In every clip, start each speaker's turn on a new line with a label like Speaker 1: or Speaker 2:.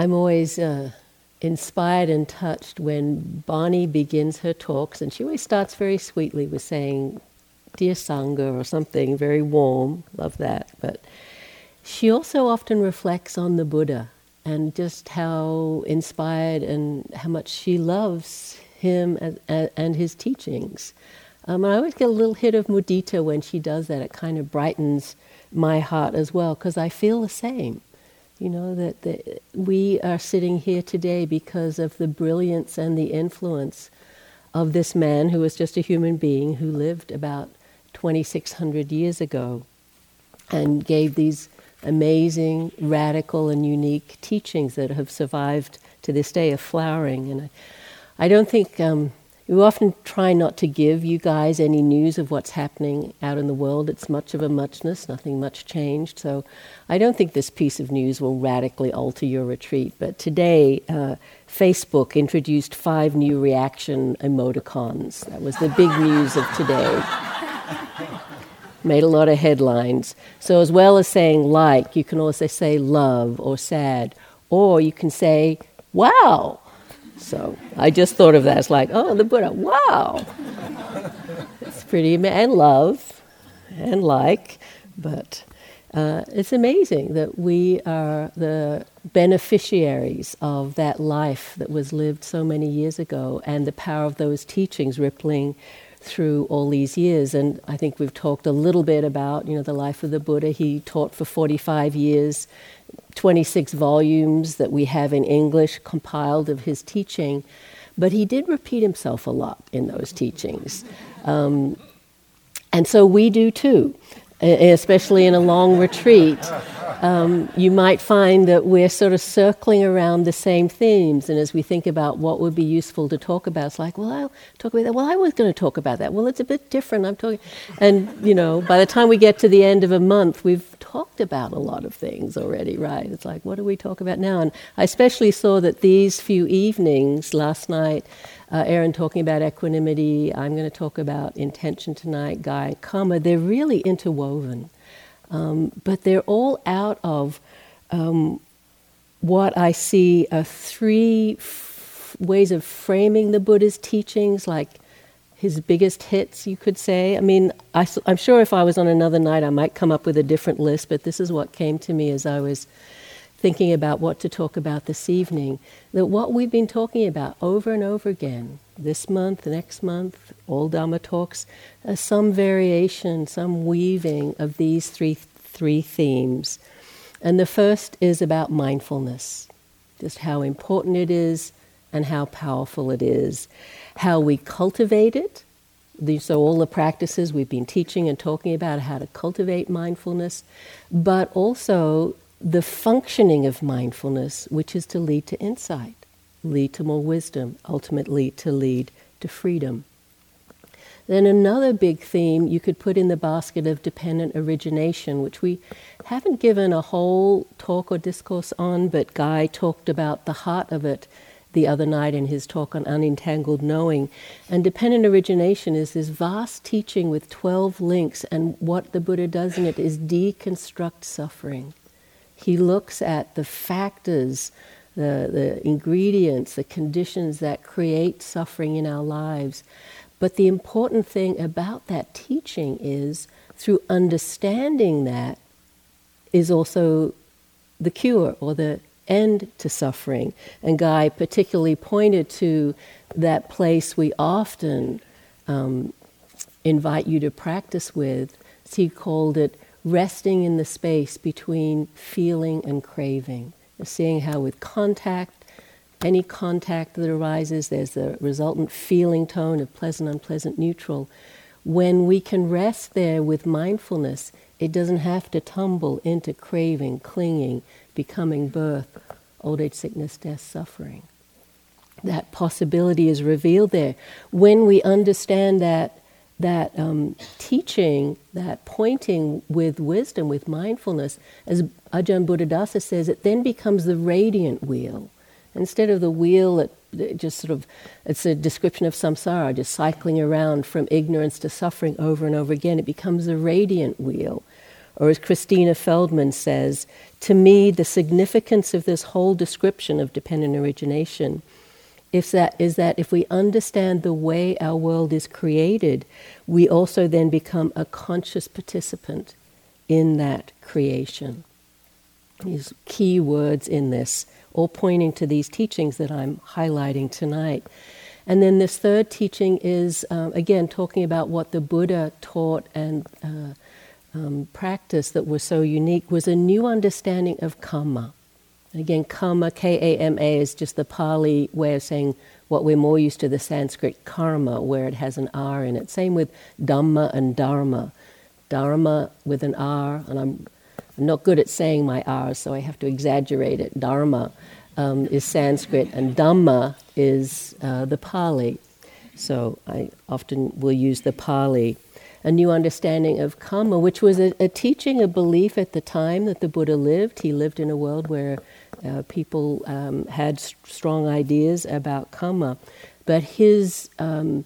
Speaker 1: I'm always uh, inspired and touched when Bonnie begins her talks, and she always starts very sweetly with saying, Dear Sangha, or something very warm. Love that. But she also often reflects on the Buddha and just how inspired and how much she loves him and, and his teachings. Um, and I always get a little hit of mudita when she does that. It kind of brightens my heart as well because I feel the same. You know, that, that we are sitting here today because of the brilliance and the influence of this man who was just a human being who lived about 2,600 years ago and gave these amazing, radical, and unique teachings that have survived to this day of flowering. And I, I don't think um, we often try not to give you guys any news of what's happening out in the world. It's much of a muchness, nothing much changed. So I don't think this piece of news will radically alter your retreat. But today, uh, Facebook introduced five new reaction emoticons. That was the big news of today. Made a lot of headlines. So, as well as saying like, you can also say love or sad, or you can say wow so I just thought of that as like, oh, the Buddha, wow. it's pretty, and love, and like, but uh, it's amazing that we are the beneficiaries of that life that was lived so many years ago and the power of those teachings rippling through all these years. And I think we've talked a little bit about, you know, the life of the Buddha. He taught for 45 years 26 volumes that we have in English compiled of his teaching, but he did repeat himself a lot in those teachings. Um, and so we do too, especially in a long retreat um, you might find that we're sort of circling around the same themes. And as we think about what would be useful to talk about, it's like, well, I'll talk about that. Well, I was going to talk about that. Well, it's a bit different. I'm talking. And, you know, by the time we get to the end of a month, we've talked about a lot of things already, right? It's like, what do we talk about now? And I especially saw that these few evenings last night, uh, Aaron talking about equanimity, I'm going to talk about intention tonight, Guy, karma, they're really interwoven. Um, but they're all out of um, what I see are three f- ways of framing the Buddha's teachings, like his biggest hits, you could say. I mean, I, am sure if I was on another night, I might come up with a different list, but this is what came to me as I was thinking about what to talk about this evening. That what we've been talking about over and over again, this month, next month, all Dhamma talks, uh, some variation, some weaving of these three, three themes. And the first is about mindfulness, just how important it is and how powerful it is, how we cultivate it. These are all the practices we've been teaching and talking about how to cultivate mindfulness, but also the functioning of mindfulness, which is to lead to insight, lead to more wisdom, ultimately to lead to freedom. Then another big theme you could put in the basket of dependent origination, which we haven't given a whole talk or discourse on, but Guy talked about the heart of it the other night in his talk on unentangled knowing. And dependent origination is this vast teaching with 12 links, and what the Buddha does in it is deconstruct suffering. He looks at the factors, the, the ingredients, the conditions that create suffering in our lives. But the important thing about that teaching is through understanding that is also the cure or the end to suffering. And Guy particularly pointed to that place we often um, invite you to practice with. He called it resting in the space between feeling and craving, seeing how with contact, any contact that arises, there's the resultant feeling tone of pleasant, unpleasant, neutral. When we can rest there with mindfulness, it doesn't have to tumble into craving, clinging, becoming birth, old age, sickness, death, suffering. That possibility is revealed there. When we understand that that um, teaching, that pointing with wisdom, with mindfulness, as Ajahn Buddhadasa says, it then becomes the radiant wheel. Instead of the wheel that just sort of, it's a description of samsara, just cycling around from ignorance to suffering over and over again, it becomes a radiant wheel. Or as Christina Feldman says, to me, the significance of this whole description of dependent origination is that, is that if we understand the way our world is created, we also then become a conscious participant in that creation. These key words in this, all pointing to these teachings that I'm highlighting tonight. And then this third teaching is, uh, again, talking about what the Buddha taught and uh, um, practice that was so unique was a new understanding of karma. Again, karma, K A M A, is just the Pali way of saying what we're more used to the Sanskrit karma, where it has an R in it. Same with Dhamma and Dharma. Dharma with an R, and I'm, I'm not good at saying my R's, so I have to exaggerate it. Dharma um, is Sanskrit, and Dhamma is uh, the Pali. So I often will use the Pali a new understanding of karma, which was a, a, teaching, a belief at the time that the Buddha lived. He lived in a world where uh, people um, had st- strong ideas about karma, but his um,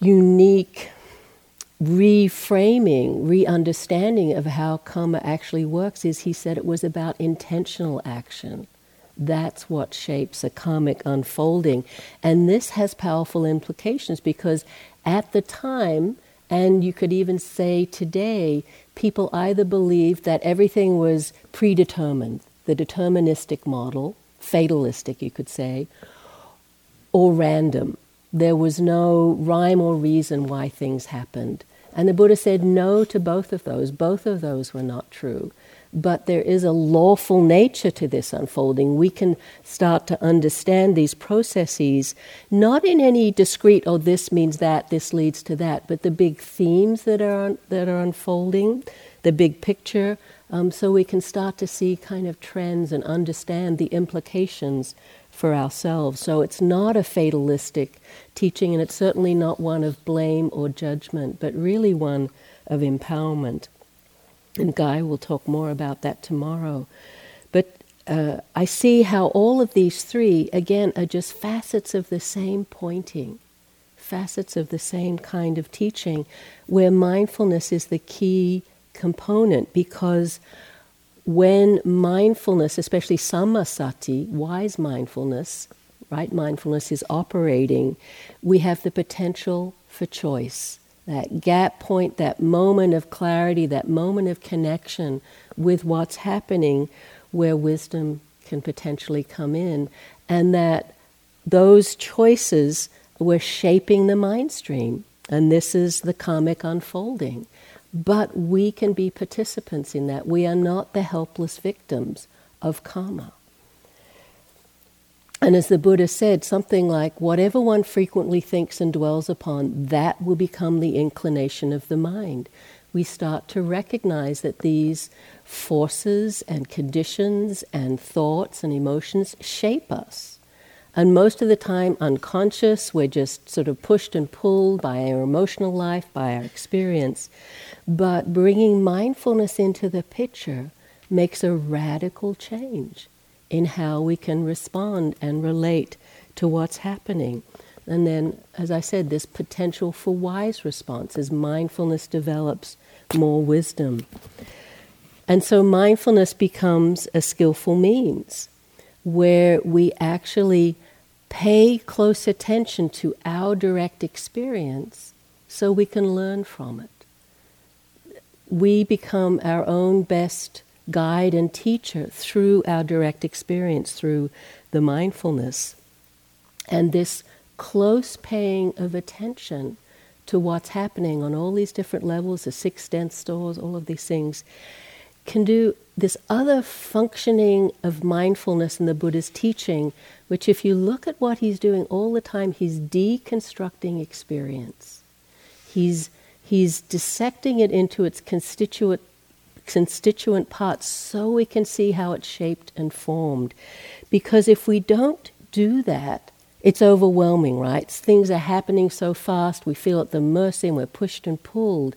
Speaker 1: unique reframing, re understanding of how karma actually works is he said it was about intentional action. That's what shapes a karmic unfolding. And this has powerful implications because at the time, and you could even say today, people either believed that everything was predetermined, the deterministic model, fatalistic, you could say, or random. There was no rhyme or reason why things happened. And the Buddha said no to both of those. Both of those were not true but there is a lawful nature to this unfolding. We can start to understand these processes, not in any discrete, oh, this means that, this leads to that, but the big themes that are, that are unfolding, the big picture, um, so we can start to see kind of trends and understand the implications for ourselves. So it's not a fatalistic teaching, and it's certainly not one of blame or judgment, but really one of empowerment. And Guy will talk more about that tomorrow. But uh, I see how all of these three, again, are just facets of the same pointing, facets of the same kind of teaching, where mindfulness is the key component because when mindfulness, especially sammasati, wise mindfulness, right mindfulness is operating, we have the potential for choice that gap point, that moment of clarity, that moment of connection with what's happening where wisdom can potentially come in, and that those choices were shaping the mind stream. And this is the karmic unfolding. But we can be participants in that. We are not the helpless victims of karma. And as the Buddha said, something like, whatever one frequently thinks and dwells upon, that will become the inclination of the mind. We start to recognize that these forces and conditions and thoughts and emotions shape us. And most of the time, unconscious, we're just sort of pushed and pulled by our emotional life, by our experience. But bringing mindfulness into the picture makes a radical change in how we can respond and relate to what's happening. And then, as I said, this potential for wise response as mindfulness develops more wisdom. And so, mindfulness becomes a skillful means where we actually pay close attention to our direct experience so we can learn from it. We become our own best guide and teacher through our direct experience, through the mindfulness. And this close paying of attention to what's happening on all these different levels, the six sense doors, all of these things, can do this other functioning of mindfulness in the Buddha's teaching, which, if you look at what he's doing all the time, he's deconstructing experience. He's, he's dissecting it into its constituent constituent parts so we can see how it's shaped and formed. Because if we don't do that, it's overwhelming, right? Things are happening so fast, we feel at the mercy and we're pushed and pulled.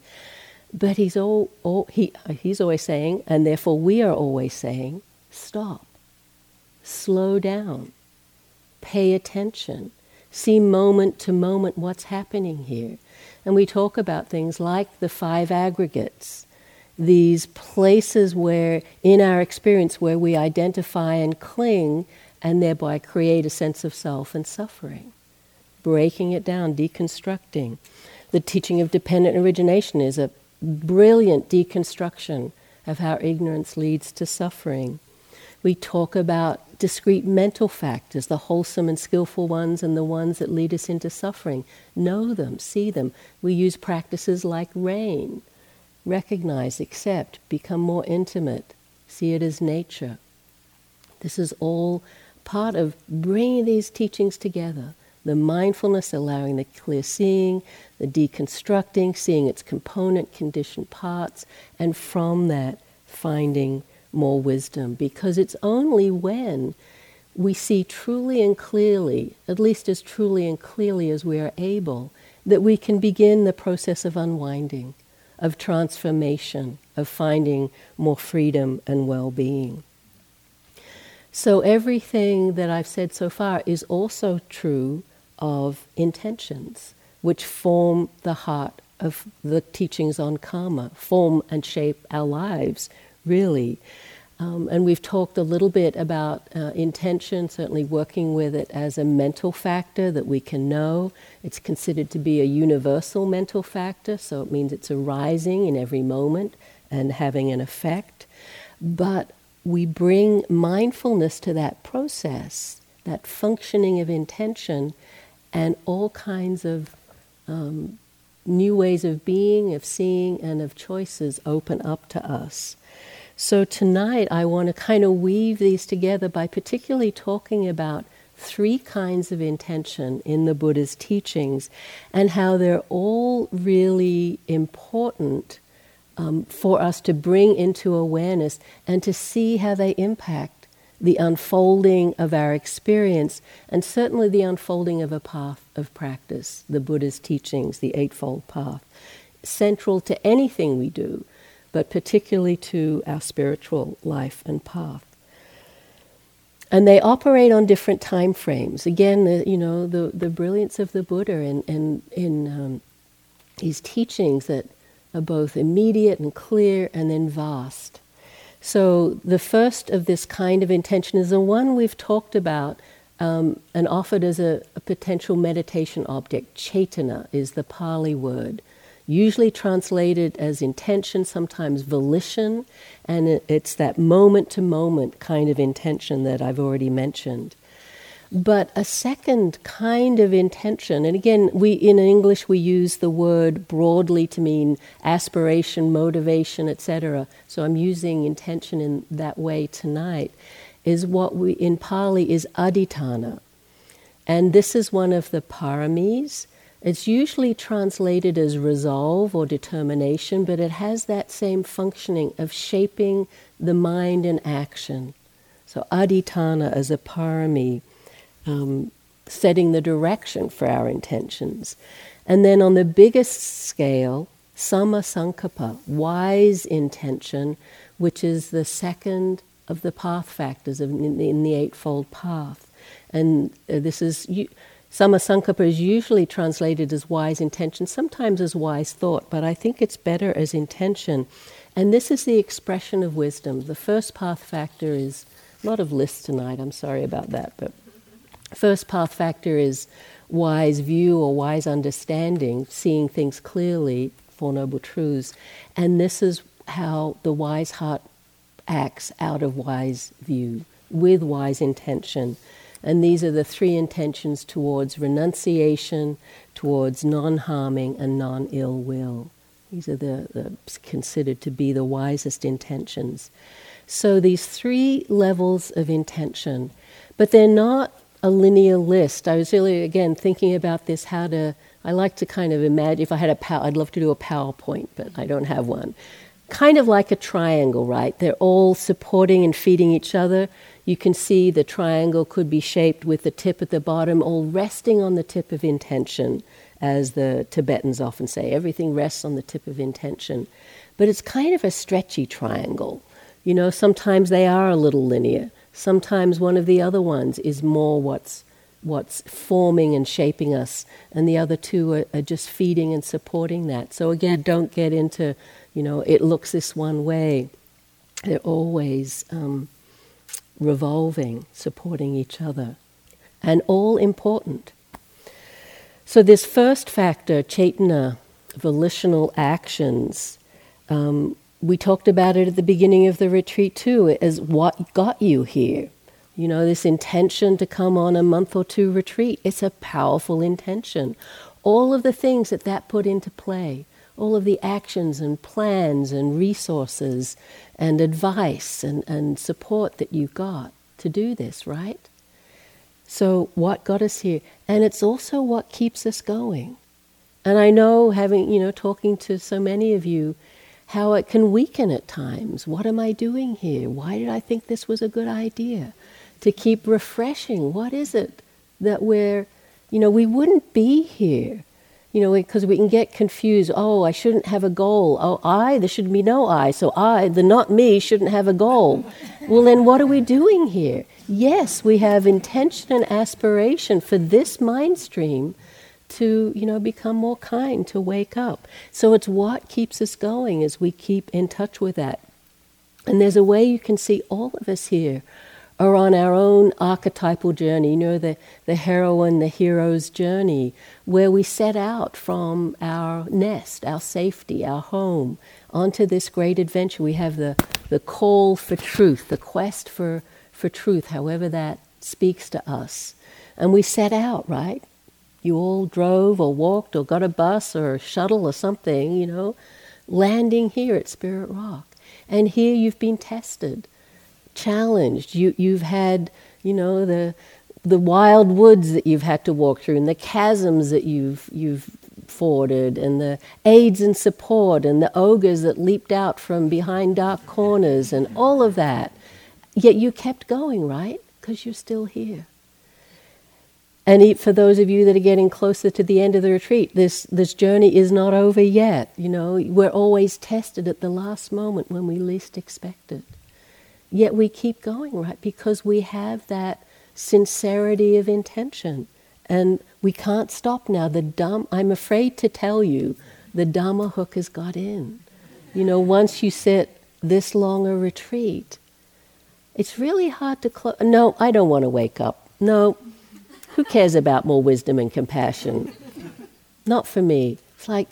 Speaker 1: But he's, all, all, he, he's always saying, and therefore we are always saying, stop, slow down, pay attention, see moment to moment what's happening here. And we talk about things like the five aggregates these places where, in our experience, where we identify and cling and thereby create a sense of self and suffering. Breaking it down, deconstructing. The teaching of dependent origination is a brilliant deconstruction of how ignorance leads to suffering. We talk about discrete mental factors, the wholesome and skillful ones and the ones that lead us into suffering. Know them, see them. We use practices like RAIN. Recognize, accept, become more intimate, see it as nature. This is all part of bringing these teachings together. The mindfulness, allowing the clear seeing, the deconstructing, seeing its component, conditioned parts, and from that, finding more wisdom because it's only when we see truly and clearly, at least as truly and clearly as we are able, that we can begin the process of unwinding, of transformation, of finding more freedom and well being. So, everything that I've said so far is also true of intentions, which form the heart of the teachings on karma, form and shape our lives, really. Um, and we've talked a little bit about uh, intention, certainly working with it as a mental factor that we can know. It's considered to be a universal mental factor, so it means it's arising in every moment and having an effect. But we bring mindfulness to that process, that functioning of intention, and all kinds of um, new ways of being, of seeing, and of choices open up to us. So tonight I want to kind of weave these together by particularly talking about three kinds of intention in the Buddha's teachings and how they're all really important um, for us to bring into awareness and to see how they impact the unfolding of our experience and certainly the unfolding of a path of practice, the Buddha's teachings, the Eightfold Path. Central to anything we do, but particularly to our spiritual life and path. And they operate on different time frames. Again, the, you know, the, the brilliance of the Buddha in, in, in um, his teachings that are both immediate and clear and then vast. So the first of this kind of intention is the one we've talked about um, and offered as a, a potential meditation object. Cetana is the Pali word usually translated as intention, sometimes volition, and it's that moment to moment kind of intention that I've already mentioned. But a second kind of intention, and again, we in English we use the word broadly to mean aspiration, motivation, etc. So I'm using intention in that way tonight. Is what we in Pali is aditthana, and this is one of the paramis it's usually translated as resolve or determination, but it has that same functioning of shaping the mind and action. So, aditthana as a parami, um, setting the direction for our intentions. And then on the biggest scale, samma wise intention, which is the second of the path factors in, in the Eightfold Path. And uh, this is. You, Sammasankappa is usually translated as wise intention, sometimes as wise thought, but I think it's better as intention. And this is the expression of wisdom. The first path factor is a lot of lists tonight, I'm sorry about that, but first path factor is wise view or wise understanding, seeing things clearly, Four Noble Truths. And this is how the wise heart acts out of wise view, with wise intention. And these are the three intentions towards renunciation, towards non harming, and non ill will. These are the, the, considered to be the wisest intentions. So these three levels of intention, but they're not a linear list. I was really again thinking about this how to I like to kind of imagine if I had a power I'd love to do a PowerPoint, but I don't have one. Kind of like a triangle, right? They're all supporting and feeding each other. You can see the triangle could be shaped with the tip at the bottom, all resting on the tip of intention, as the Tibetans often say. Everything rests on the tip of intention. But it's kind of a stretchy triangle. You know, sometimes they are a little linear. Sometimes one of the other ones is more what's what's forming and shaping us, and the other two are, are, just feeding and supporting that. So again, don't get into You know, it looks this one way. They're always um, revolving, supporting each other, and all important. So, this first factor, Cetana, volitional actions, um, we talked about it at the beginning of the retreat too, as what got you here. You know, this intention to come on a month or two retreat, it's a powerful intention. All of the things that that put into play, all of the actions and plans and resources and advice and, and support that you got to do this, right? So, what got us here? And it's also what keeps us going. And I know, having, you know, talking to so many of you, how it can weaken at times. What am I doing here? Why did I think this was a good idea? To keep refreshing. What is it that we're, you know, we wouldn't be here, you know, because we can get confused. Oh, I shouldn't have a goal. Oh, I, there should be no I. So I, the not me, shouldn't have a goal. well, then what are we doing here? Yes, we have intention and aspiration for this mind stream to you know become more kind to wake up so it's what keeps us going as we keep in touch with that and there's a way you can see all of us here are on our own archetypal journey you know the, the heroine the hero's journey where we set out from our nest our safety our home onto this great adventure. We have the, the call for truth the quest for, for truth however that speaks to us. And we set out right? You all drove or walked or got a bus or a shuttle or something, you know, landing here at Spirit Rock. And here you've been tested, challenged. You, you've had, you know, the, the wild woods that you've had to walk through and the chasms that you've, you've forded and the aids and support and the ogres that leaped out from behind dark corners and all of that. Yet you kept going, right? Because you're still here. And for those of you that are getting closer to the end of the retreat, this, this journey is not over yet. You know, we're always tested at the last moment when we least expect it. Yet we keep going, right? Because we have that sincerity of intention. And we can't stop now. The dumb, I'm afraid to tell you, the Dhamma hook has got in. You know, once you sit this long a retreat, it's really hard to close. No, I don't want to wake up. No, who cares about more wisdom and compassion? Not for me. It's like,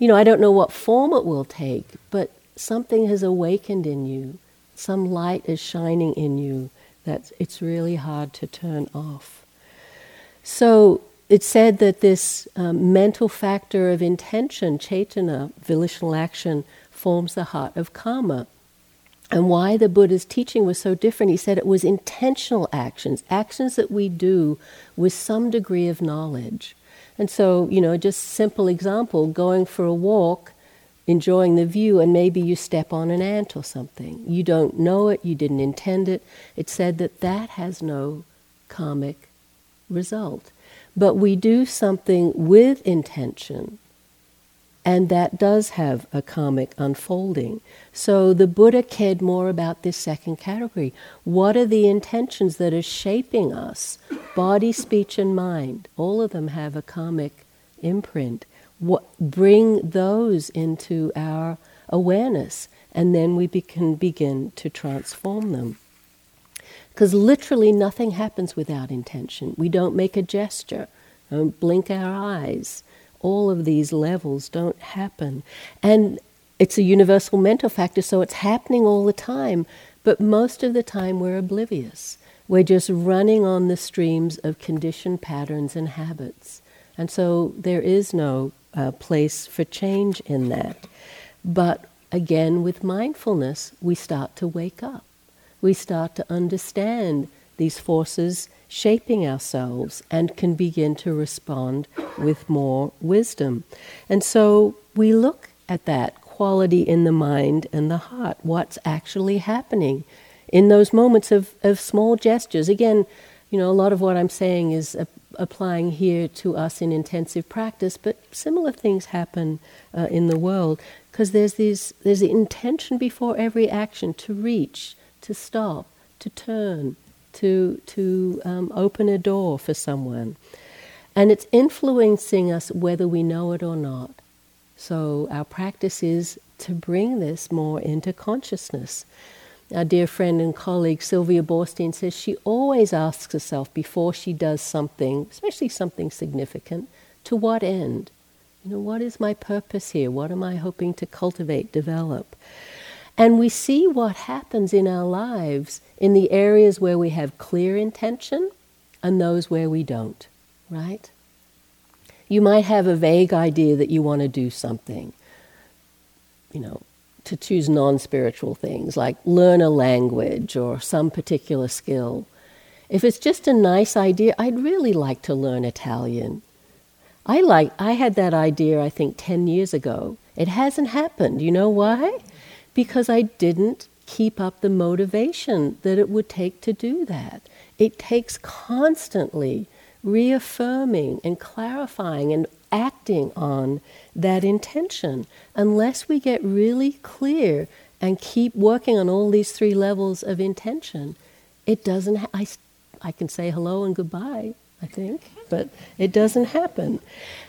Speaker 1: you know, I don't know what form it will take, but something has awakened in you. Some light is shining in you that it's really hard to turn off. So it's said that this um, mental factor of intention, cetana, volitional action, forms the heart of karma and why the Buddha's teaching was so different. He said it was intentional actions, actions that we do with some degree of knowledge. And so, you know, just simple example going for a walk, enjoying the view, and maybe you step on an ant or something. You don't know it, you didn't intend it. It said that that has no karmic result. But we do something with intention and that does have a karmic unfolding. So the Buddha cared more about this second category. What are the intentions that are shaping us? Body, speech, and mind. All of them have a karmic imprint. What, bring those into our awareness, and then we be, can begin to transform them. Because literally nothing happens without intention. We don't make a gesture, don't blink our eyes all of these levels don't happen. And it's a universal mental factor, so it's happening all the time, but most of the time we're oblivious. We're just running on the streams of conditioned patterns and habits. And so there is no uh, place for change in that. But again, with mindfulness, we start to wake up. We start to understand these forces shaping ourselves and can begin to respond with more wisdom. And so we look at that quality in the mind and the heart, what's actually happening in those moments of, of small gestures. Again, you know, a lot of what I'm saying is applying here to us in intensive practice, but similar things happen uh, in the world because there's these there's the intention before every action to reach, to stop, to turn, to, to um, open a door for someone. And it's influencing us whether we know it or not. So our practice is to bring this more into consciousness. Our dear friend and colleague Sylvia Boorstein says she always asks herself before she does something, especially something significant, to what end? You know, what is my purpose here? What am I hoping to cultivate, develop? And we see what happens in our lives in the areas where we have clear intention and those where we don't, right? You might have a vague idea that you want to do something, you know, to choose non spiritual things like learn a language or some particular skill. If it's just a nice idea, I'd really like to learn Italian. I like I had that idea I think 10 years ago. It hasn't happened. You know why? Because I didn't keep up the motivation that it would take to do that. It takes constantly reaffirming and clarifying and acting on that intention. Unless we get really clear and keep working on all these three levels of intention, it doesn't. Ha- I, I can say hello and goodbye, I think, but it doesn't happen.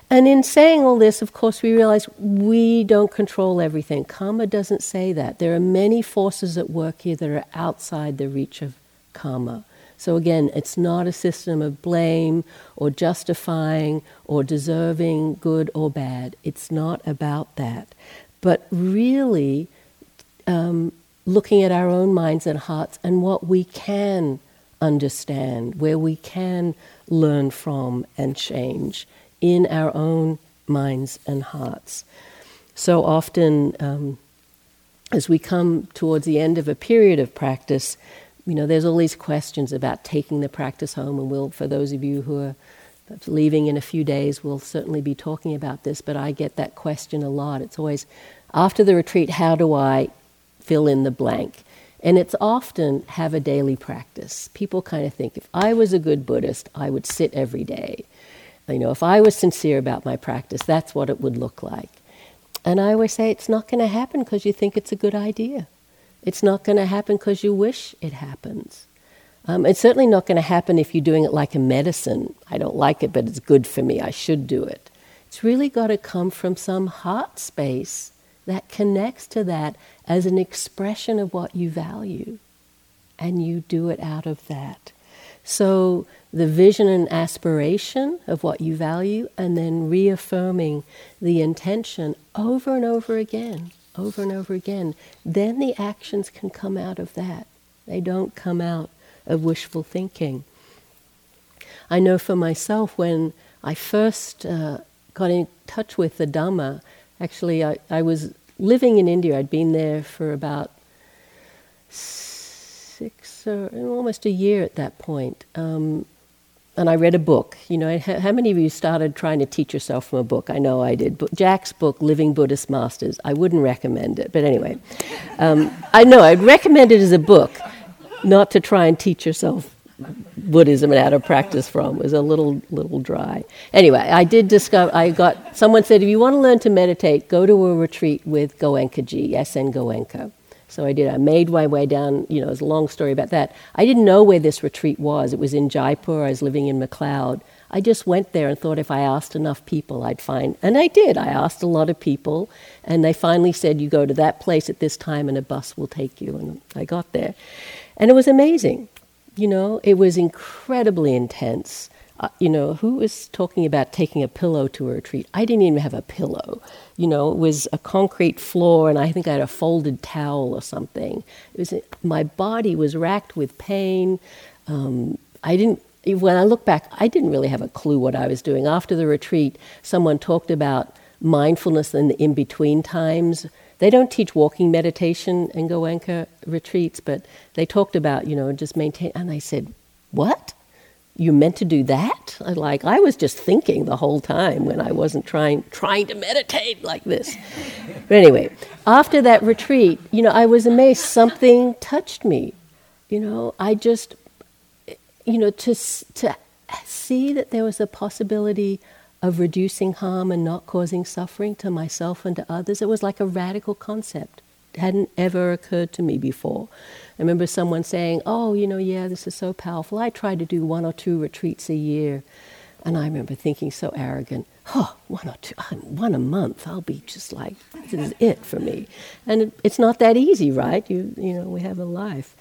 Speaker 1: And in saying all this, of course, we realize we don't control everything. Karma doesn't say that. There are many forces at work here that are outside the reach of karma. So again, it's not a system of blame or justifying or deserving good or bad. It's not about that. But really um, looking at our own minds and hearts and what we can understand, where we can learn from and change in our own minds and hearts. So often, um, as we come towards the end of a period of practice, you know, there's all these questions about taking the practice home, and we'll, for those of you who are leaving in a few days, we'll certainly be talking about this, but I get that question a lot. It's always, after the retreat, how do I fill in the blank? And it's often have a daily practice. People kind of think if I was a good Buddhist, I would sit every day. You know, if I was sincere about my practice, that's what it would look like. And I always say it's not going to happen because you think it's a good idea. It's not going to happen because you wish it happens. Um, it's certainly not going to happen if you're doing it like a medicine. I don't like it, but it's good for me. I should do it. It's really got to come from some heart space that connects to that as an expression of what you value. And you do it out of that. So the vision and aspiration of what you value, and then reaffirming the intention over and over again over and over again, then the actions can come out of that. They don't come out of wishful thinking. I know for myself when I first uh, got in touch with the Dhamma, actually, I, I was living in India. I'd been there for about six or almost a year at that point. Um, and I read a book. You know, how many of you started trying to teach yourself from a book? I know I did. But Jack's book, Living Buddhist Masters. I wouldn't recommend it, but anyway, um, I know I'd recommend it as a book, not to try and teach yourself Buddhism and how to practice from. It was a little little dry. Anyway, I did discover. I got someone said, if you want to learn to meditate, go to a retreat with Goenka Ji, S.N. Goenka. So I did. I made my way down. You know, it's a long story about that. I didn't know where this retreat was. It was in Jaipur. I was living in McLeod. I just went there and thought if I asked enough people, I'd find. And I did. I asked a lot of people, and they finally said, "You go to that place at this time, and a bus will take you." And I got there, and it was amazing. You know, it was incredibly intense. Uh, you know, who was talking about taking a pillow to a retreat? I didn't even have a pillow. You know, it was a concrete floor, and I think I had a folded towel or something. It was my body was racked with pain. Um, I didn't. When I look back, I didn't really have a clue what I was doing. After the retreat, someone talked about mindfulness in the in between times. They don't teach walking meditation in Goenka retreats, but they talked about, you know, just maintain. And I said, What? You meant to do that? Like I was just thinking the whole time when I wasn't trying trying to meditate like this. But anyway, after that retreat, you know, I was amazed something touched me. You know, I just you know to to see that there was a possibility of reducing harm and not causing suffering to myself and to others. It was like a radical concept. Hadn't ever occurred to me before. I remember someone saying, Oh, you know, yeah, this is so powerful. I try to do one or two retreats a year. And I remember thinking so arrogant, oh, one or two, one a month, I'll be just like, this is it for me. And it, it's not that easy, right? You, you know, we have a life.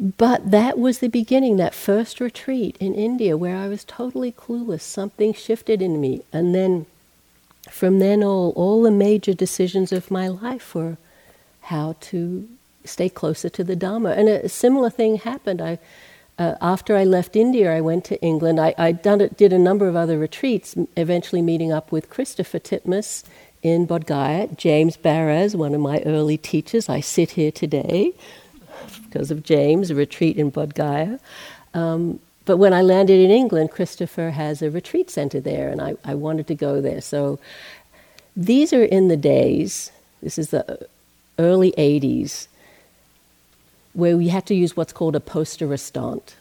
Speaker 1: But that was the beginning, that first retreat in India where I was totally clueless. Something shifted in me. And then from then all, all the major decisions of my life were how to stay closer to the Dharma. And a similar thing happened. I, uh, after I left India, I went to England. I, I it, did a number of other retreats, eventually meeting up with Christopher Titmuss in Bodh Gaya, James Baraz, one of my early teachers. I sit here today because of James, a retreat in Bodh Gaya. Um, but when I landed in England, Christopher has a retreat center there, and I, I wanted to go there. So these are in the days, this is the early 80s, where we had to use what's called a poste restante.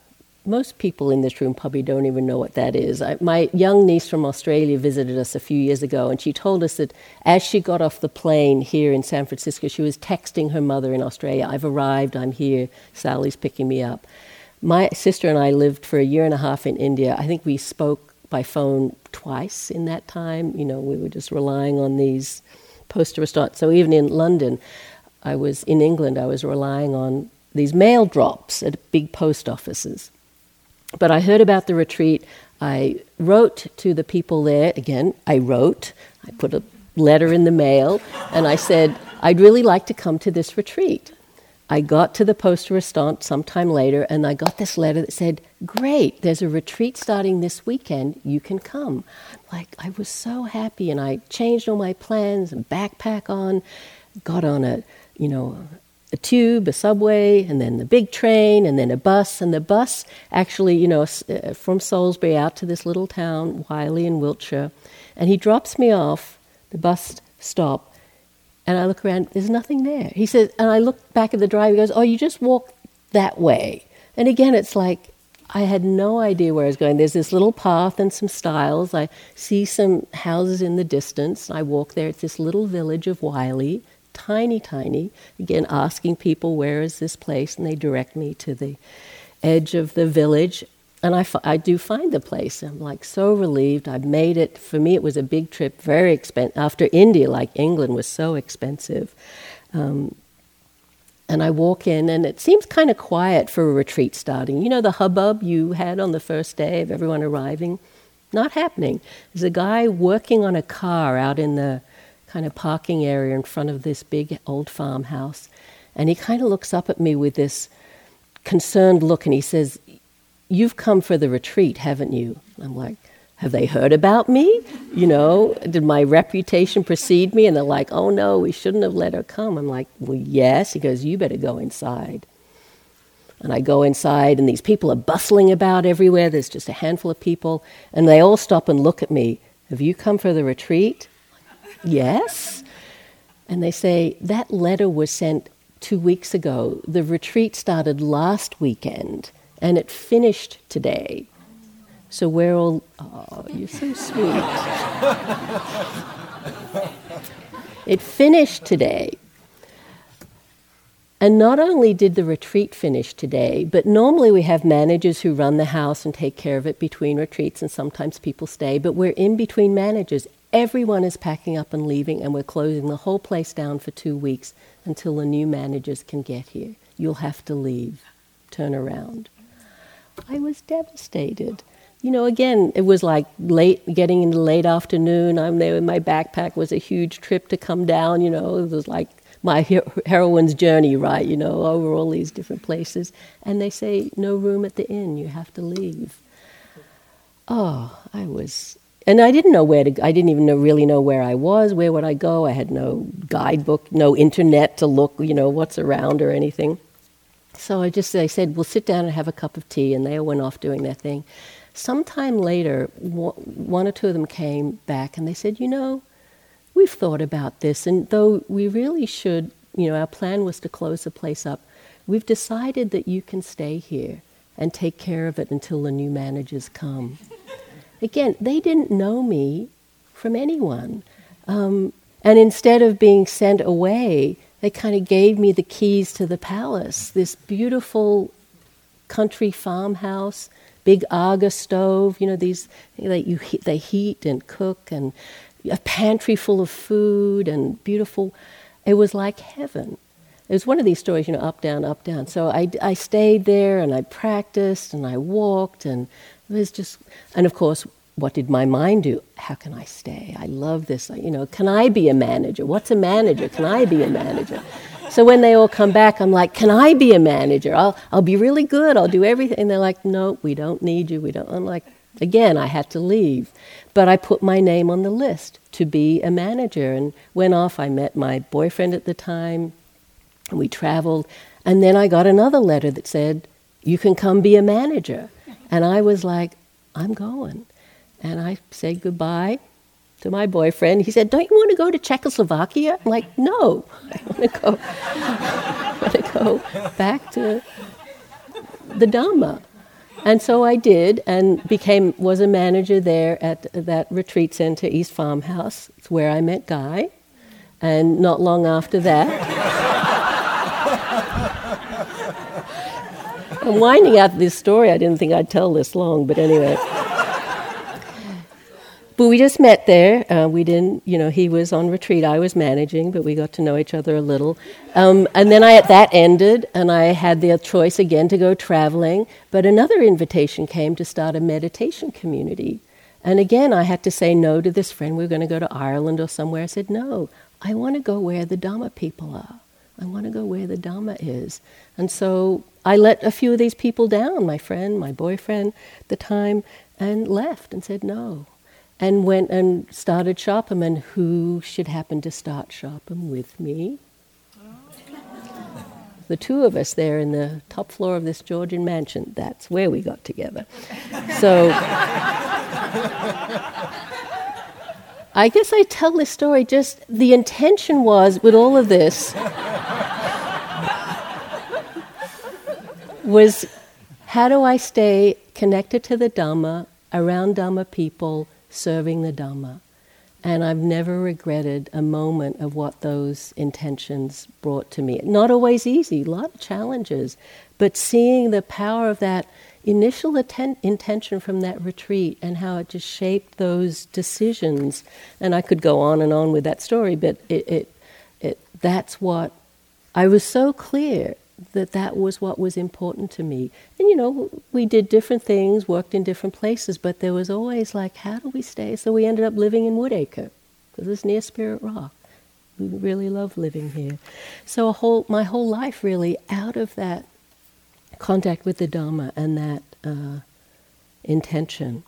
Speaker 1: Most people in this room probably don't even know what that is. I, my young niece from Australia visited us a few years ago, and she told us that as she got off the plane here in San Francisco, she was texting her mother in Australia, I've arrived, I'm here, Sally's picking me up. My sister and I lived for a year and a half in India. I think we spoke by phone twice in that time. You know, we were just relying on these poste restante. So even in London, I was in England, I was relying on these mail drops at big post offices. But I heard about the retreat. I wrote to the people there. Again, I wrote. I put a letter in the mail and I said, I'd really like to come to this retreat. I got to the poste restante sometime later and I got this letter that said, Great, there's a retreat starting this weekend. You can come. Like, I was so happy and I changed all my plans and backpack on, got on a, you know, a tube, a subway, and then the big train, and then a bus. And the bus actually, you know, uh, from Salisbury out to this little town, Wylye in Wiltshire. And he drops me off, the bus stop, and I look around, there's nothing there. He says, and I look back at the driver, he goes, Oh, you just walk that way. And again, it's like, I had no idea where I was going. There's this little path and some stiles. I see some houses in the distance. I walk there. It's this little village of Wylye, tiny, tiny. Again, asking people, where is this place? And they direct me to the edge of the village. And I, I do find the place. I'm like so relieved. I've made it. For me, it was a big trip, very expensive. After India, like England, was so expensive. Um, and I walk in, and it seems kind of quiet for a retreat starting. You know, the hubbub you had on the first day of everyone arriving? Not happening. There's a guy working on a car out in the kind of parking area in front of this big old farmhouse. And he kind of looks up at me with this concerned look and he says, You've come for the retreat, haven't you? I'm like, Have they heard about me? You know, did my reputation precede me? And they're like, Oh no, we shouldn't have let her come. I'm like, Well, yes. He goes, You better go inside. And I go inside, and these people are bustling about everywhere. There's just a handful of people, and they all stop and look at me. Have you come for the retreat? Yes. And they say, That letter was sent two weeks ago. The retreat started last weekend and it finished today. So we're all, oh, you're so sweet. it finished today. And not only did the retreat finish today, but normally we have managers who run the house and take care of it between retreats, and sometimes people stay, but we're in between managers. Everyone is packing up and leaving, and we're closing the whole place down for two weeks until the new managers can get here. You'll have to leave, turn around. I was devastated. You know, again, it was like late, getting into late afternoon. I'm there with my backpack. It was a huge trip to come down. You know, it was like my heroine's journey, right? You know, over all these different places. And they say, no room at the inn. You have to leave. Oh, I was and I didn't know where to. I didn't even know, really know where I was. Where would I go? I had no guidebook, no internet to look, you know, what's around or anything. So I just I said, "We'll sit down and have a cup of tea," and they all went off doing their thing. Sometime later, one or two of them came back and they said, "You know, we've thought about this, and though we really should, you know, our plan was to close the place up. We've decided that you can stay here and take care of it until the new managers come." Again, they didn't know me from anyone. Um, and instead of being sent away, they kind of gave me the keys to the palace, this beautiful country farmhouse big aga stove, you know, these that you they heat and cook, and a pantry full of food and beautiful. It was like heaven. It was one of these stories, you know, up, down, up, down. So I, I stayed there and I practiced and I walked and it was just, and of course, what did my mind do? How can I stay? I love this. You know, can I be a manager? What's a manager? Can I be a manager? So when they all come back, I'm like, can I be a manager? I'll, I'll be really good. I'll do everything. And they're like, no, we don't need you. We don't. I'm like, again, I had to leave. But I put my name on the list to be a manager and went off. I met my boyfriend at the time. And we traveled. And then I got another letter that said, you can come be a manager. And I was like, I'm going. And I said goodbye to my boyfriend. He said, Don't you want to go to Czechoslovakia? I'm like, No, I want to go, I want to go back to the Dhamma. And so I did and became was a manager there at that retreat center, East Farmhouse. It's where I met Guy. And not long after that, I'm winding out this story. I didn't think I'd tell this long, but anyway. But we just met there. Uh, we didn't, you know, he was on retreat, I was managing, but we got to know each other a little. Um, and then I, that ended, and I had the choice again to go traveling. But another invitation came to start a meditation community. And again, I had to say no to this friend. We were going to go to Ireland or somewhere. I said, no, I want to go where the Dhamma people are. I want to go where the Dhamma is. And so I let a few of these people down, my friend, my boyfriend at the time, and left and said no and went and started Sharpham. And who should happen to start Sharpham with me? the two of us there in the top floor of this Georgian mansion. That's where we got together. So I guess I tell this story just the intention was with all of this was how do I stay connected to the Dhamma, around Dhamma people, serving the Dhamma. And I've never regretted a moment of what those intentions brought to me. Not always easy, a lot of challenges, but seeing the power of that initial atten- intention from that retreat and how it just shaped those decisions. And I could go on and on with that story, but it, it, it that's what I was so clear that that was what was important to me. And you know, we did different things, worked in different places, but there was always like, how do we stay? So we ended up living in Woodacre because it's near Spirit Rock. We really love living here. So a whole, my whole life really out of that contact with the Dhamma and that uh, intention.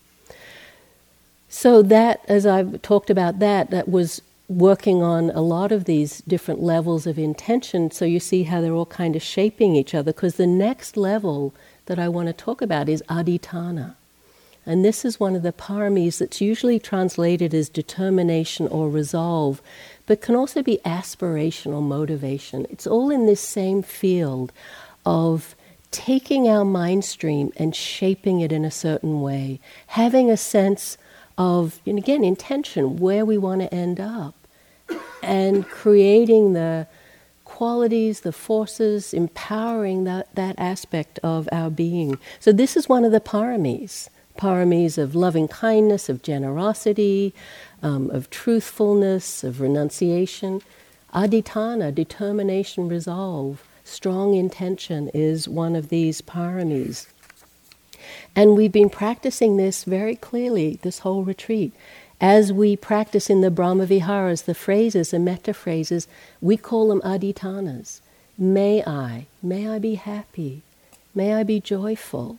Speaker 1: So that, as I've talked about that, that was working on a lot of these different levels of intention so you see how they're all kind of shaping each other because the next level that I want to talk about is aditthana. And this is one of the paramis that's usually translated as determination or resolve, but can also be aspirational motivation. It's all in this same field of taking our mind stream and shaping it in a certain way, having a sense of, and again, intention, where we want to end up and creating the qualities, the forces, empowering that, that aspect of our being. So, this is one of the paramis paramis of loving kindness, of generosity, um, of truthfulness, of renunciation. Aditthana, determination, resolve, strong intention is one of these paramis. And we've been practicing this very clearly this whole retreat as we practice in the Brahmaviharas, the phrases, the metta phrases, we call them aditthanas. May I, may I be happy, may I be joyful,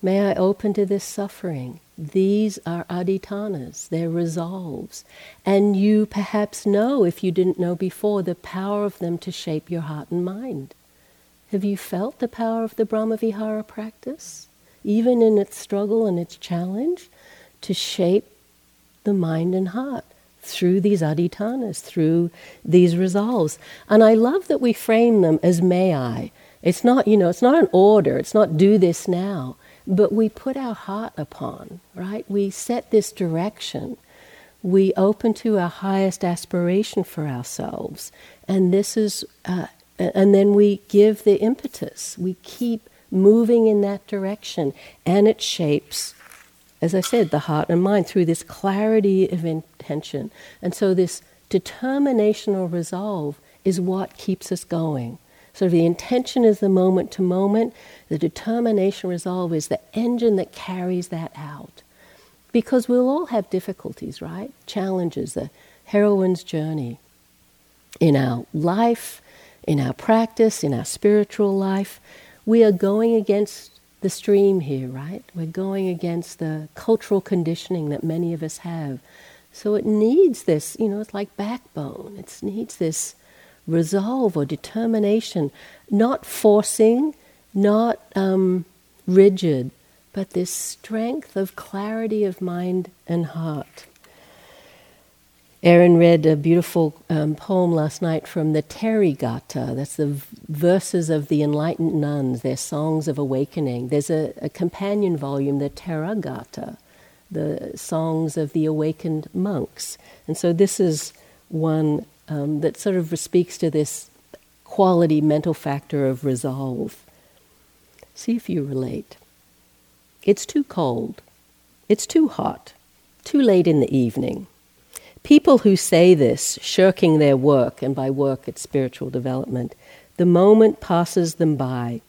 Speaker 1: may I open to this suffering. These are aditthanas, they're resolves. And you perhaps know, if you didn't know before, the power of them to shape your heart and mind. Have you felt the power of the Brahmavihara practice, even in its struggle and its challenge, to shape the mind and heart through these aditthanas, through these resolves. And I love that we frame them as may I. It's not, you know, it's not an order, it's not do this now, but we put our heart upon, right? We set this direction. We open to our highest aspiration for ourselves. And this is, uh, and then we give the impetus. We keep moving in that direction. And it shapes, as I said, the heart and mind through this clarity of intention. And so, this determination or resolve is what keeps us going. So, the intention is the moment to moment, the determination, resolve is the engine that carries that out. Because we'll all have difficulties, right? Challenges, the heroine's journey in our life, in our practice, in our spiritual life. We are going against the stream here, right? We're going against the cultural conditioning that many of us have. So it needs this, you know, it's like backbone. It needs this resolve or determination, not forcing, not um, rigid, but this strength of clarity of mind and heart. Erin read a beautiful um, poem last night from the Therigatha. That's the v- verses of the enlightened nuns, their songs of awakening. There's a, a companion volume, the Theragatha, the songs of the awakened monks. And so this is one um, that sort of speaks to this quality mental factor of resolve. See if you relate. It's too cold. It's too hot. Too late in the evening. People who say this, shirking their work, and by work it's spiritual development, the moment passes them by.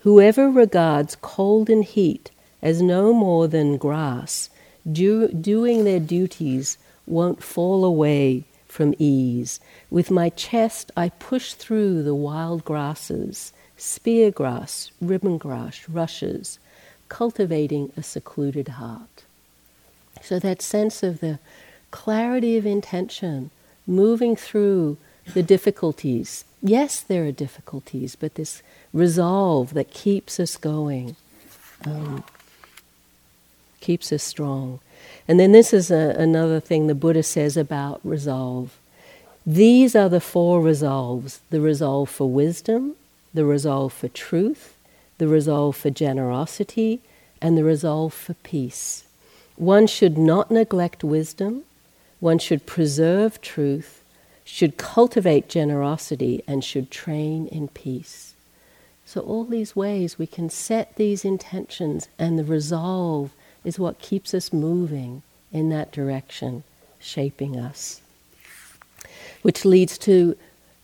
Speaker 1: Whoever regards cold and heat as no more than grass, do, doing their duties won't fall away from ease. With my chest, I push through the wild grasses, spear grass, ribbon grass, rushes, cultivating a secluded heart. So that sense of the clarity of intention, moving through the difficulties. Yes, there are difficulties, but this resolve that keeps us going, um, keeps us strong. And then this is a, another thing the Buddha says about resolve. These are the four resolves the resolve for wisdom, the resolve for truth, the resolve for generosity, and the resolve for peace. One should not neglect wisdom, one should preserve truth, should cultivate generosity, and should train in peace. So, all these ways we can set these intentions, and the resolve is what keeps us moving in that direction, shaping us. Which leads to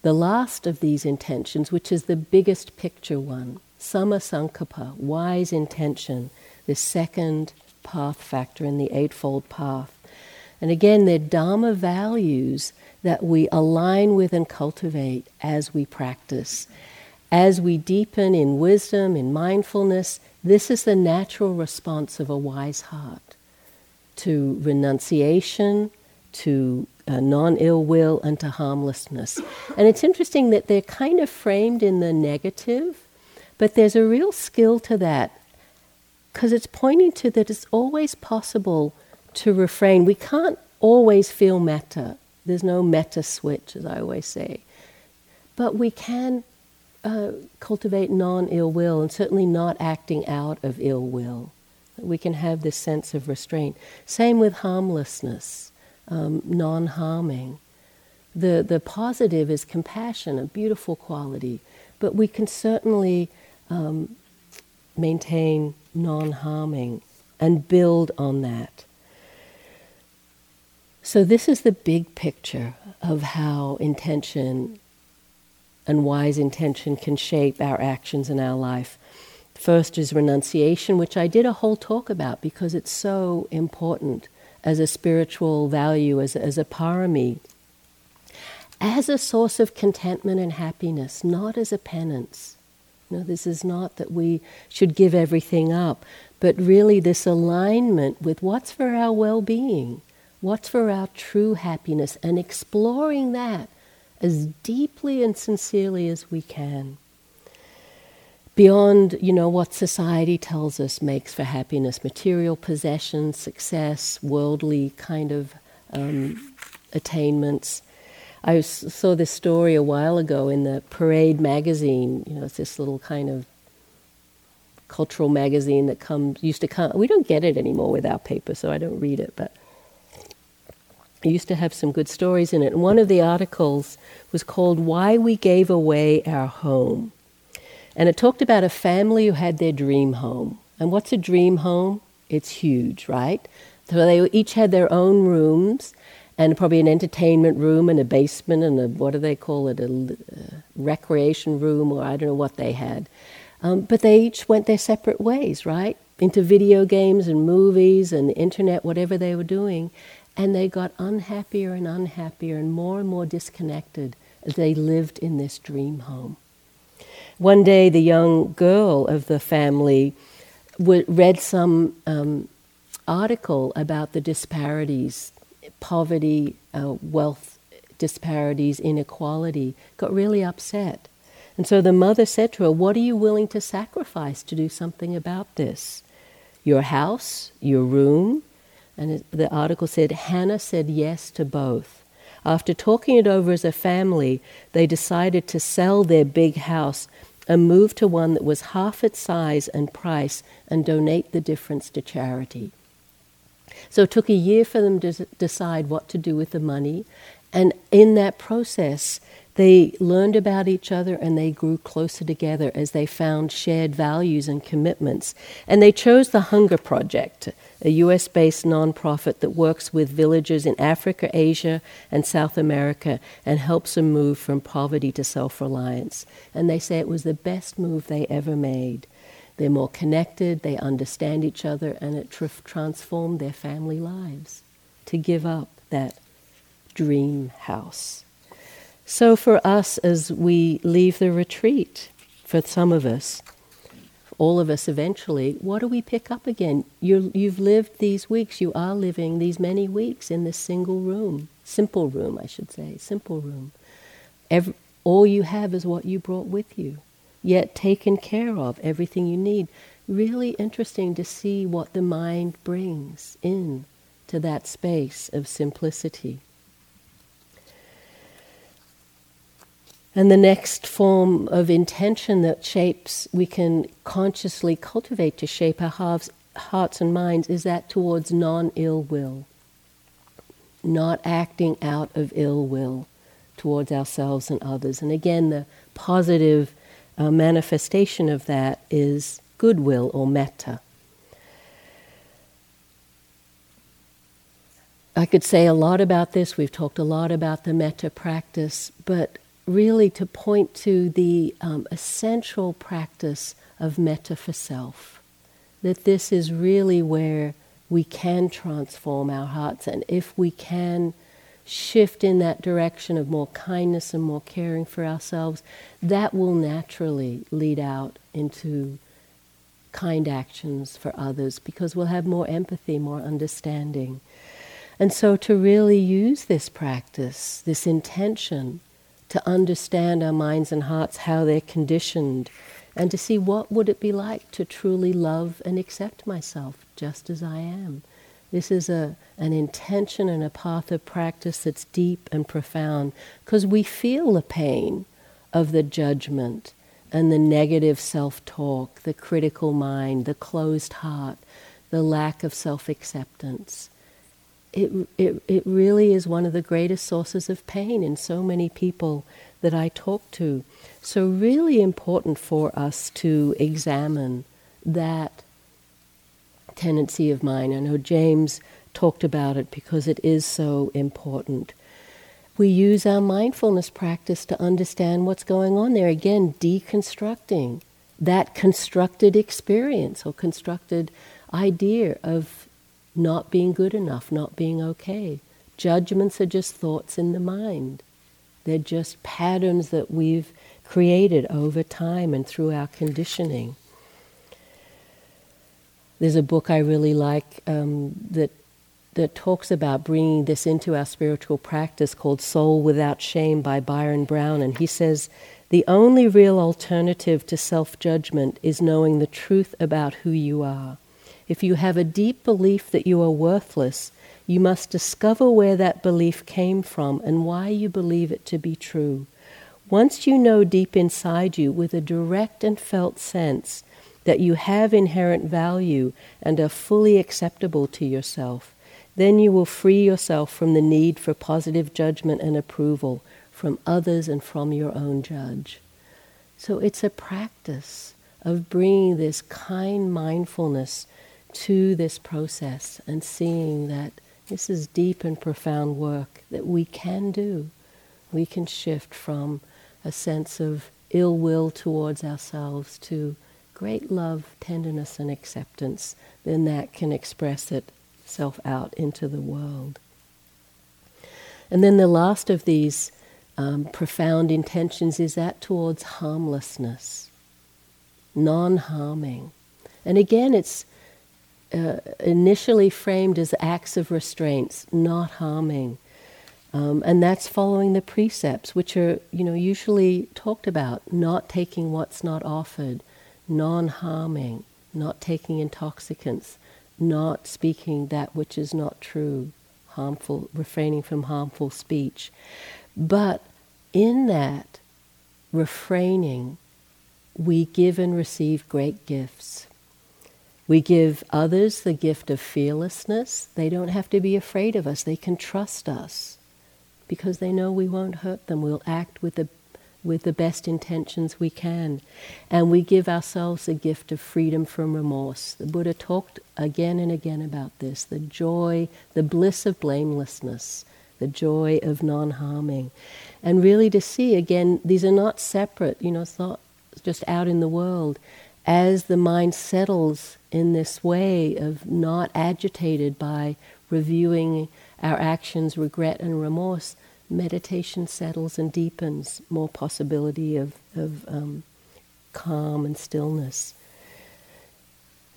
Speaker 1: the last of these intentions, which is the biggest picture one Sammasankappa, wise intention, the second path factor in the Eightfold Path. And again, they're Dharma values that we align with and cultivate as we practice. As we deepen in wisdom, in mindfulness, this is the natural response of a wise heart to renunciation, to uh, non ill will, and to harmlessness. And it's interesting that they're kind of framed in the negative, but there's a real skill to that because it's pointing to that it's always possible to refrain. We can't always feel metta. There's no metta switch, as I always say. But we can uh, cultivate non ill will and certainly not acting out of ill will. We can have this sense of restraint. Same with harmlessness, um, non harming. The, the positive is compassion, a beautiful quality, but we can certainly um, maintain non harming and build on that. So, this is the big picture of how intention and wise intention can shape our actions in our life. First is renunciation, which I did a whole talk about because it's so important as a spiritual value, as, as a parami, as a source of contentment and happiness, not as a penance. No, this is not that we should give everything up, but really this alignment with what's for our well being what's for our true happiness, and exploring that as deeply and sincerely as we can. Beyond, you know, what society tells us makes for happiness, material possessions, success, worldly kind of um, attainments. I saw this story a while ago in the Parade magazine. You know, it's this little kind of cultural magazine that comes used to come. We don't get it anymore with our paper, so I don't read it. But used to have some good stories in it. And one of the articles was called Why We Gave Away Our Home. And it talked about a family who had their dream home. And what's a dream home? It's huge, right? So they each had their own rooms and probably an entertainment room and a basement and a, what do they call it, a, a recreation room, or I don't know what they had. Um, but they each went their separate ways, right? Into video games and movies and the internet, whatever they were doing. And they got unhappier and unhappier and more and more disconnected as they lived in this dream home. One day, the young girl of the family w- read some um, article about the disparities, poverty, uh, wealth disparities, inequality, got really upset. And so the mother said to her, What are you willing to sacrifice to do something about this? Your house, your room? And the article said, Hannah said yes to both. After talking it over as a family, they decided to sell their big house and move to one that was half its size and price and donate the difference to charity. So it took a year for them to decide what to do with the money. And in that process, they learned about each other and they grew closer together as they found shared values and commitments. And they chose the Hunger Project, a US based nonprofit that works with villagers in Africa, Asia, and South America and helps them move from poverty to self reliance. And they say it was the best move they ever made. They're more connected, they understand each other, and it tr- transformed their family lives to give up that dream house. So, for us, as we leave the retreat, for some of us, all of us eventually, what do we pick up again? you have lived these weeks, you are living these many weeks in this single room, simple room, I should say, simple room. Every, all you have is what you brought with you, yet taken care of, everything you need. Really interesting to see what the mind brings in to that space of simplicity. And the next form of intention that shapes, we can consciously cultivate to shape our hearts, hearts and minds is that towards non ill will, not acting out of ill will towards ourselves and others. And again, the positive uh, manifestation of that is goodwill or metta. I could say a lot about this. We've talked a lot about the metta practice, but really to point to the um, essential practice of metta for self. That this is really where we can transform our hearts, and if we can shift in that direction of more kindness and more caring for ourselves, that will naturally lead out into kind actions for others because we'll have more empathy, more understanding. And so to really use this practice, this intention, to understand our minds and hearts, how they're conditioned, and to see what would it be like to truly love and accept myself just as I am. This is a, an intention and a path of practice that's deep and profound because we feel the pain of the judgment and the negative self talk, the critical mind, the closed heart, the lack of self acceptance it, it, it really is one of the greatest sources of pain in so many people that I talk to. So, really important for us to examine that tendency of mine. I know James talked about it because it is so important. We use our mindfulness practice to understand what's going on there. Again, deconstructing that constructed experience or constructed idea of not being good enough, not being okay. Judgments are just thoughts in the mind. They're just patterns that we've created over time and through our conditioning. There's a book I really like um, that that talks about bringing this into our spiritual practice called Soul Without Shame by Byron Brown, and he says the only real alternative to self judgment is knowing the truth about who you are. If you have a deep belief that you are worthless, you must discover where that belief came from and why you believe it to be true. Once you know deep inside you, with a direct and felt sense, that you have inherent value and are fully acceptable to yourself, then you will free yourself from the need for positive judgment and approval from others and from your own judge. So it's a practice of bringing this kind mindfulness to this process and seeing that this is deep and profound work that we can do. We can shift from a sense of ill will towards ourselves to great love, tenderness, and acceptance. Then that can express itself out into the world. And then the last of these um, profound intentions is that towards harmlessness, non harming. And again, it's uh, initially framed as acts of restraints, not harming. Um, and that's following the precepts, which are, you know, usually talked about: not taking what's not offered, non-harming, not taking intoxicants, not speaking that which is not true, harmful, refraining from harmful speech. But in that refraining, we give and receive great gifts. We give others the gift of fearlessness. They don't have to be afraid of us, they can trust us because they know we won't hurt them. We'll act with the, with the best intentions we can. And we give ourselves a gift of freedom from remorse. The Buddha talked again and again about this the joy, the bliss of blamelessness, the joy of non harming. And really to see again, these are not separate, you know, it's not just out in the world. As the mind settles in this way of not agitated by reviewing our actions, regret, and remorse, meditation settles and deepens, more possibility of, of um, calm and stillness.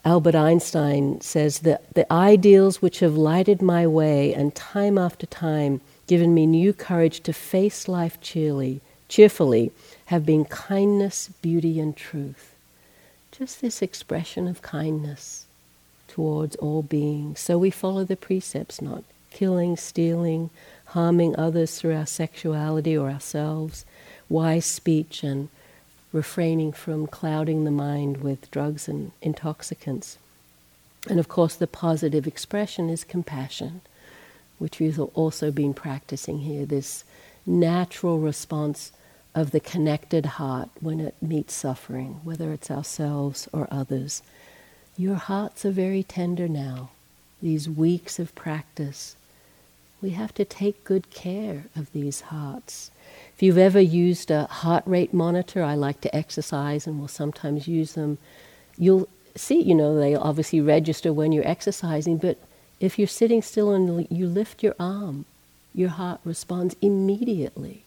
Speaker 1: Albert Einstein says that the ideals which have lighted my way and time after time given me new courage to face life cheerly, cheerfully have been kindness, beauty, and truth. Just this expression of kindness towards all beings. So we follow the precepts, not killing, stealing, harming others through our sexuality or ourselves, wise speech, and refraining from clouding the mind with drugs and intoxicants. And of course, the positive expression is compassion, which we've also been practicing here this natural response of the connected heart when it meets suffering, whether it's ourselves or others. Your hearts are very tender now. These weeks of practice we have to take good care of these hearts. If you've ever used a heart rate monitor, I like to exercise and will sometimes use them. You'll see, you know, they obviously register when you're exercising, but if you're sitting still and you lift your arm, your heart responds immediately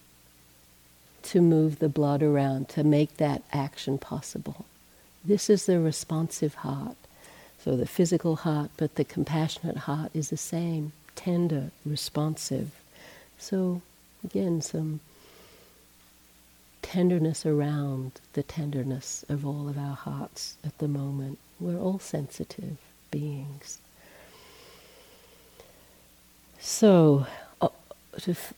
Speaker 1: to move the blood around, to make that action possible. This is the responsive heart. So the physical heart, but the compassionate heart is the same tender, responsive. So, again, some tenderness around the tenderness of all of our hearts at the moment. We're all sensitive beings. So, uh, to f-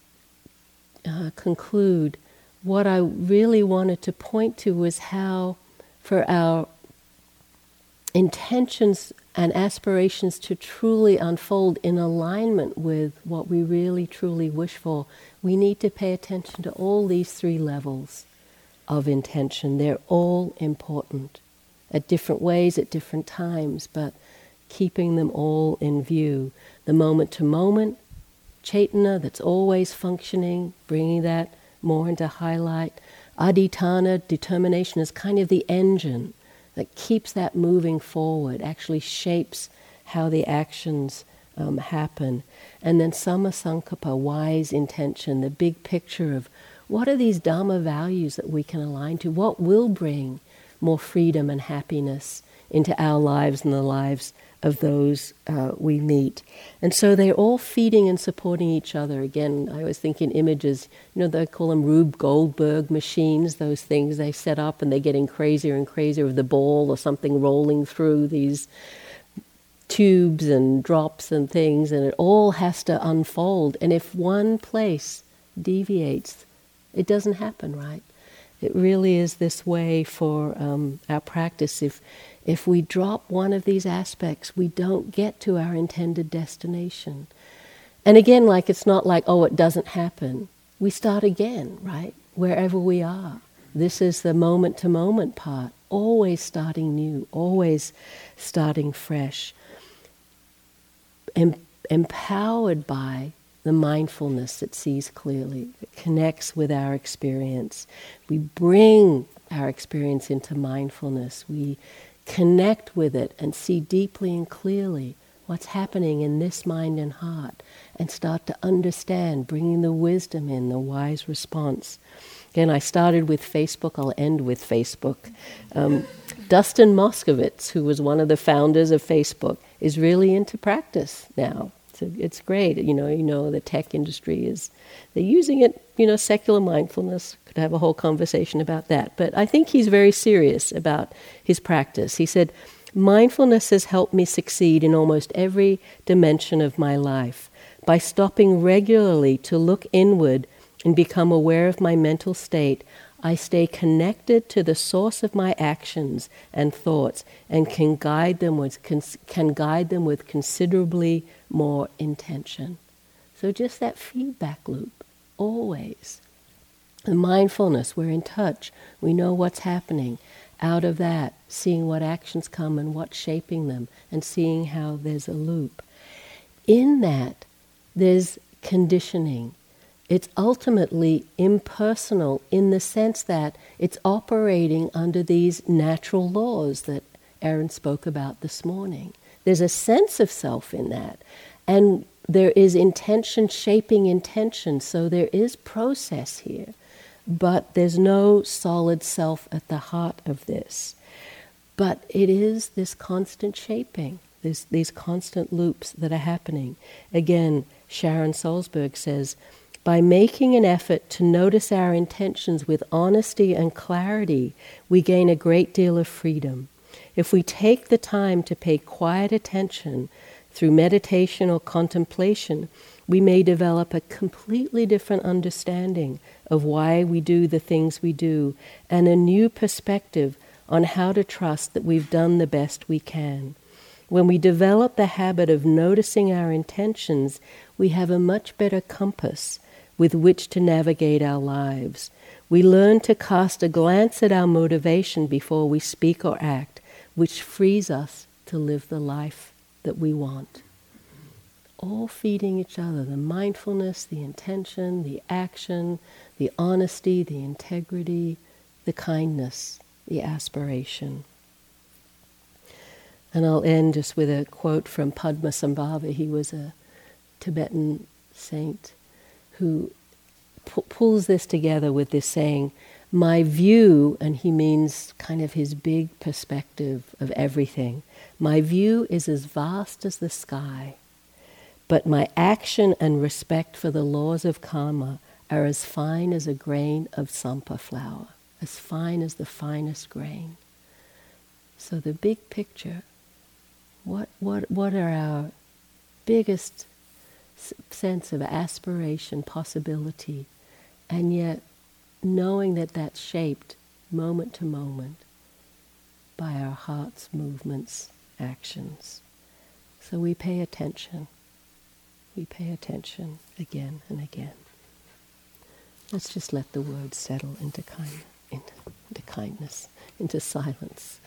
Speaker 1: uh, conclude, what I really wanted to point to was how, for our intentions and aspirations to truly unfold in alignment with what we really truly wish for, we need to pay attention to all these three levels of intention. They're all important at different ways, at different times, but keeping them all in view. The moment to moment, cetana that's always functioning, bringing that more into highlight. Aditthana determination, is kind of the engine that keeps that moving forward, actually shapes how the actions um, happen. And then sammasankappa, wise intention, the big picture of what are these Dharma values that we can align to? What will bring more freedom and happiness into our lives and the lives of those uh, we meet. And so they're all feeding and supporting each other. Again, I always think in images, you know, they call them Rube Goldberg machines, those things they set up and they're getting crazier and crazier with the ball or something rolling through these tubes and drops and things, and it all has to unfold. And if one place deviates, it doesn't happen right. It really is this way for um, our practice. If if we drop one of these aspects, we don't get to our intended destination. And again, like it's not like, oh, it doesn't happen. We start again, right? Wherever we are. This is the moment to moment part, always starting new, always starting fresh. Em- empowered by the mindfulness that sees clearly, that connects with our experience. We bring our experience into mindfulness. We connect with it and see deeply and clearly what's happening in this mind and heart and start to understand, bringing the wisdom in, the wise response. Again, I started with Facebook, I'll end with Facebook. Um, Dustin Moskovitz, who was one of the founders of Facebook, is really into practice now. So it's great. You know, you know, the tech industry is they're using it. You know, secular mindfulness. Could have a whole conversation about that. But I think he's very serious about his practice. He said, "Mindfulness has helped me succeed in almost every dimension of my life by stopping regularly to look inward and become aware of my mental state." I stay connected to the source of my actions and thoughts and can guide them with, can guide them with considerably more intention. So just that feedback loop, always. The mindfulness, we're in touch, we know what's happening. Out of that, seeing what actions come and what's shaping them, and seeing how there's a loop. In that, there's conditioning. It's ultimately impersonal in the sense that it's operating under these natural laws that Aaron spoke about this morning. There's a sense of self in that. And there is intention shaping intention, so there is process here. But there's no solid self at the heart of this. But it is this constant shaping, this, these constant loops that are happening. Again, Sharon Salzberg says, by making an effort to notice our intentions with honesty and clarity, we gain a great deal of freedom. If we take the time to pay quiet attention through meditation or contemplation, we may develop a completely different understanding of why we do the things we do and a new perspective on how to trust that we've done the best we can. When we develop the habit of noticing our intentions, we have a much better compass with which to navigate our lives. We learn to cast a glance at our motivation before we speak or act which frees us to live the life that we want. All feeding each other the mindfulness, the intention, the action, the honesty, the integrity, the kindness, the aspiration. And I'll end just with a quote from Padmasambhava. He was a Tibetan saint who pu- pulls this together with this saying my view, and he means kind of his big perspective of everything, my view is as vast as the sky, but my action and respect for the laws of karma are as fine as a grain of tsampa flour, as fine as the finest grain. So the big picture, what, what, what are our biggest sense of aspiration, possibility, and yet knowing that that's shaped moment to moment by our heart's movements, actions. So we pay attention. We pay attention again and again. Let's just let the words settle into, kind, into, into kindness, into silence.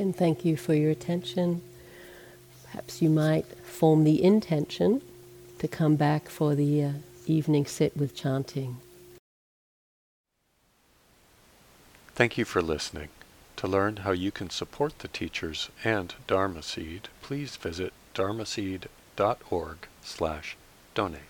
Speaker 1: Again, thank you for your attention. Perhaps you might form the intention to come back for the uh, evening sit with chanting.
Speaker 2: Thank you for listening. To learn how you can support the teachers and Dharma Seed, please visit dharmaseed.org slash donate.